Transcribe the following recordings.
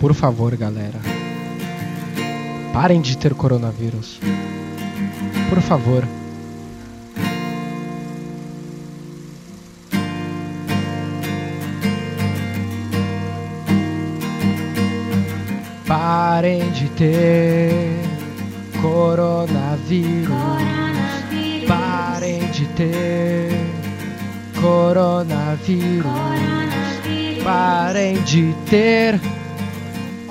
Por favor, galera. Parem de ter coronavírus. Por favor. Parem de ter coronavírus. Parem de ter coronavírus. Parem de ter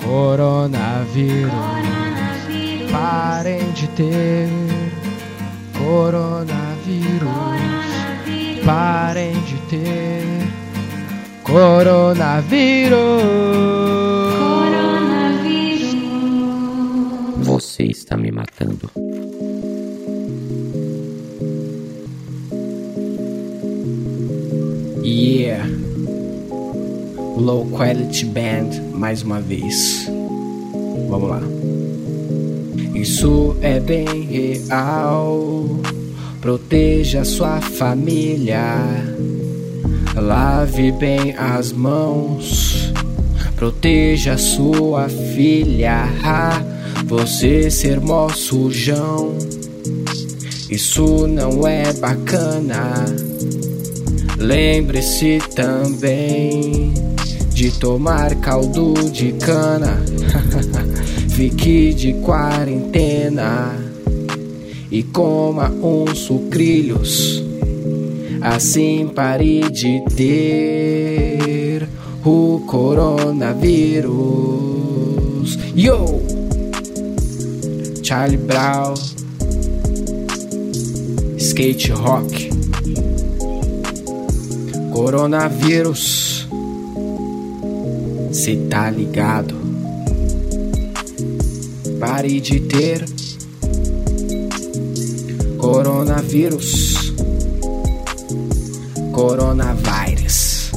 coronavírus. Parem de ter coronavírus. Parem de ter coronavírus. Você está me matando. Yeah. Low Quality Band mais uma vez. Vamos lá. Isso é bem real. Proteja sua família. Lave bem as mãos. Proteja sua filha. Você ser mó sujão. Isso não é bacana. Lembre-se também de tomar caldo de cana. Fique de quarentena e coma uns sucrilhos. Assim pare de ter o coronavírus. Yo! Charlie Brown, skate rock. Coronavírus, cê tá ligado? Pare de ter coronavírus, coronavírus.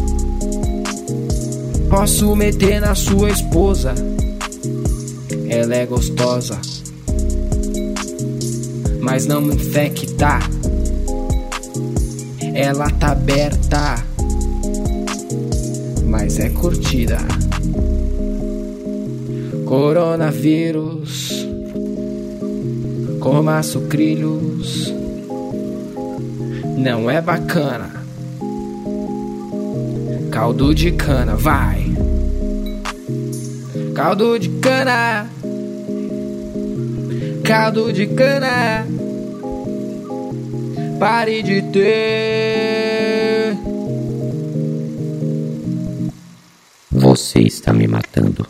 Posso meter na sua esposa, ela é gostosa, mas não me infecta. Ela tá aberta, mas é curtida. Coronavírus, coma sucrilhos, não é bacana. Caldo de cana, vai. Caldo de cana. Caldo de cana. Pare de ter. Você está me matando.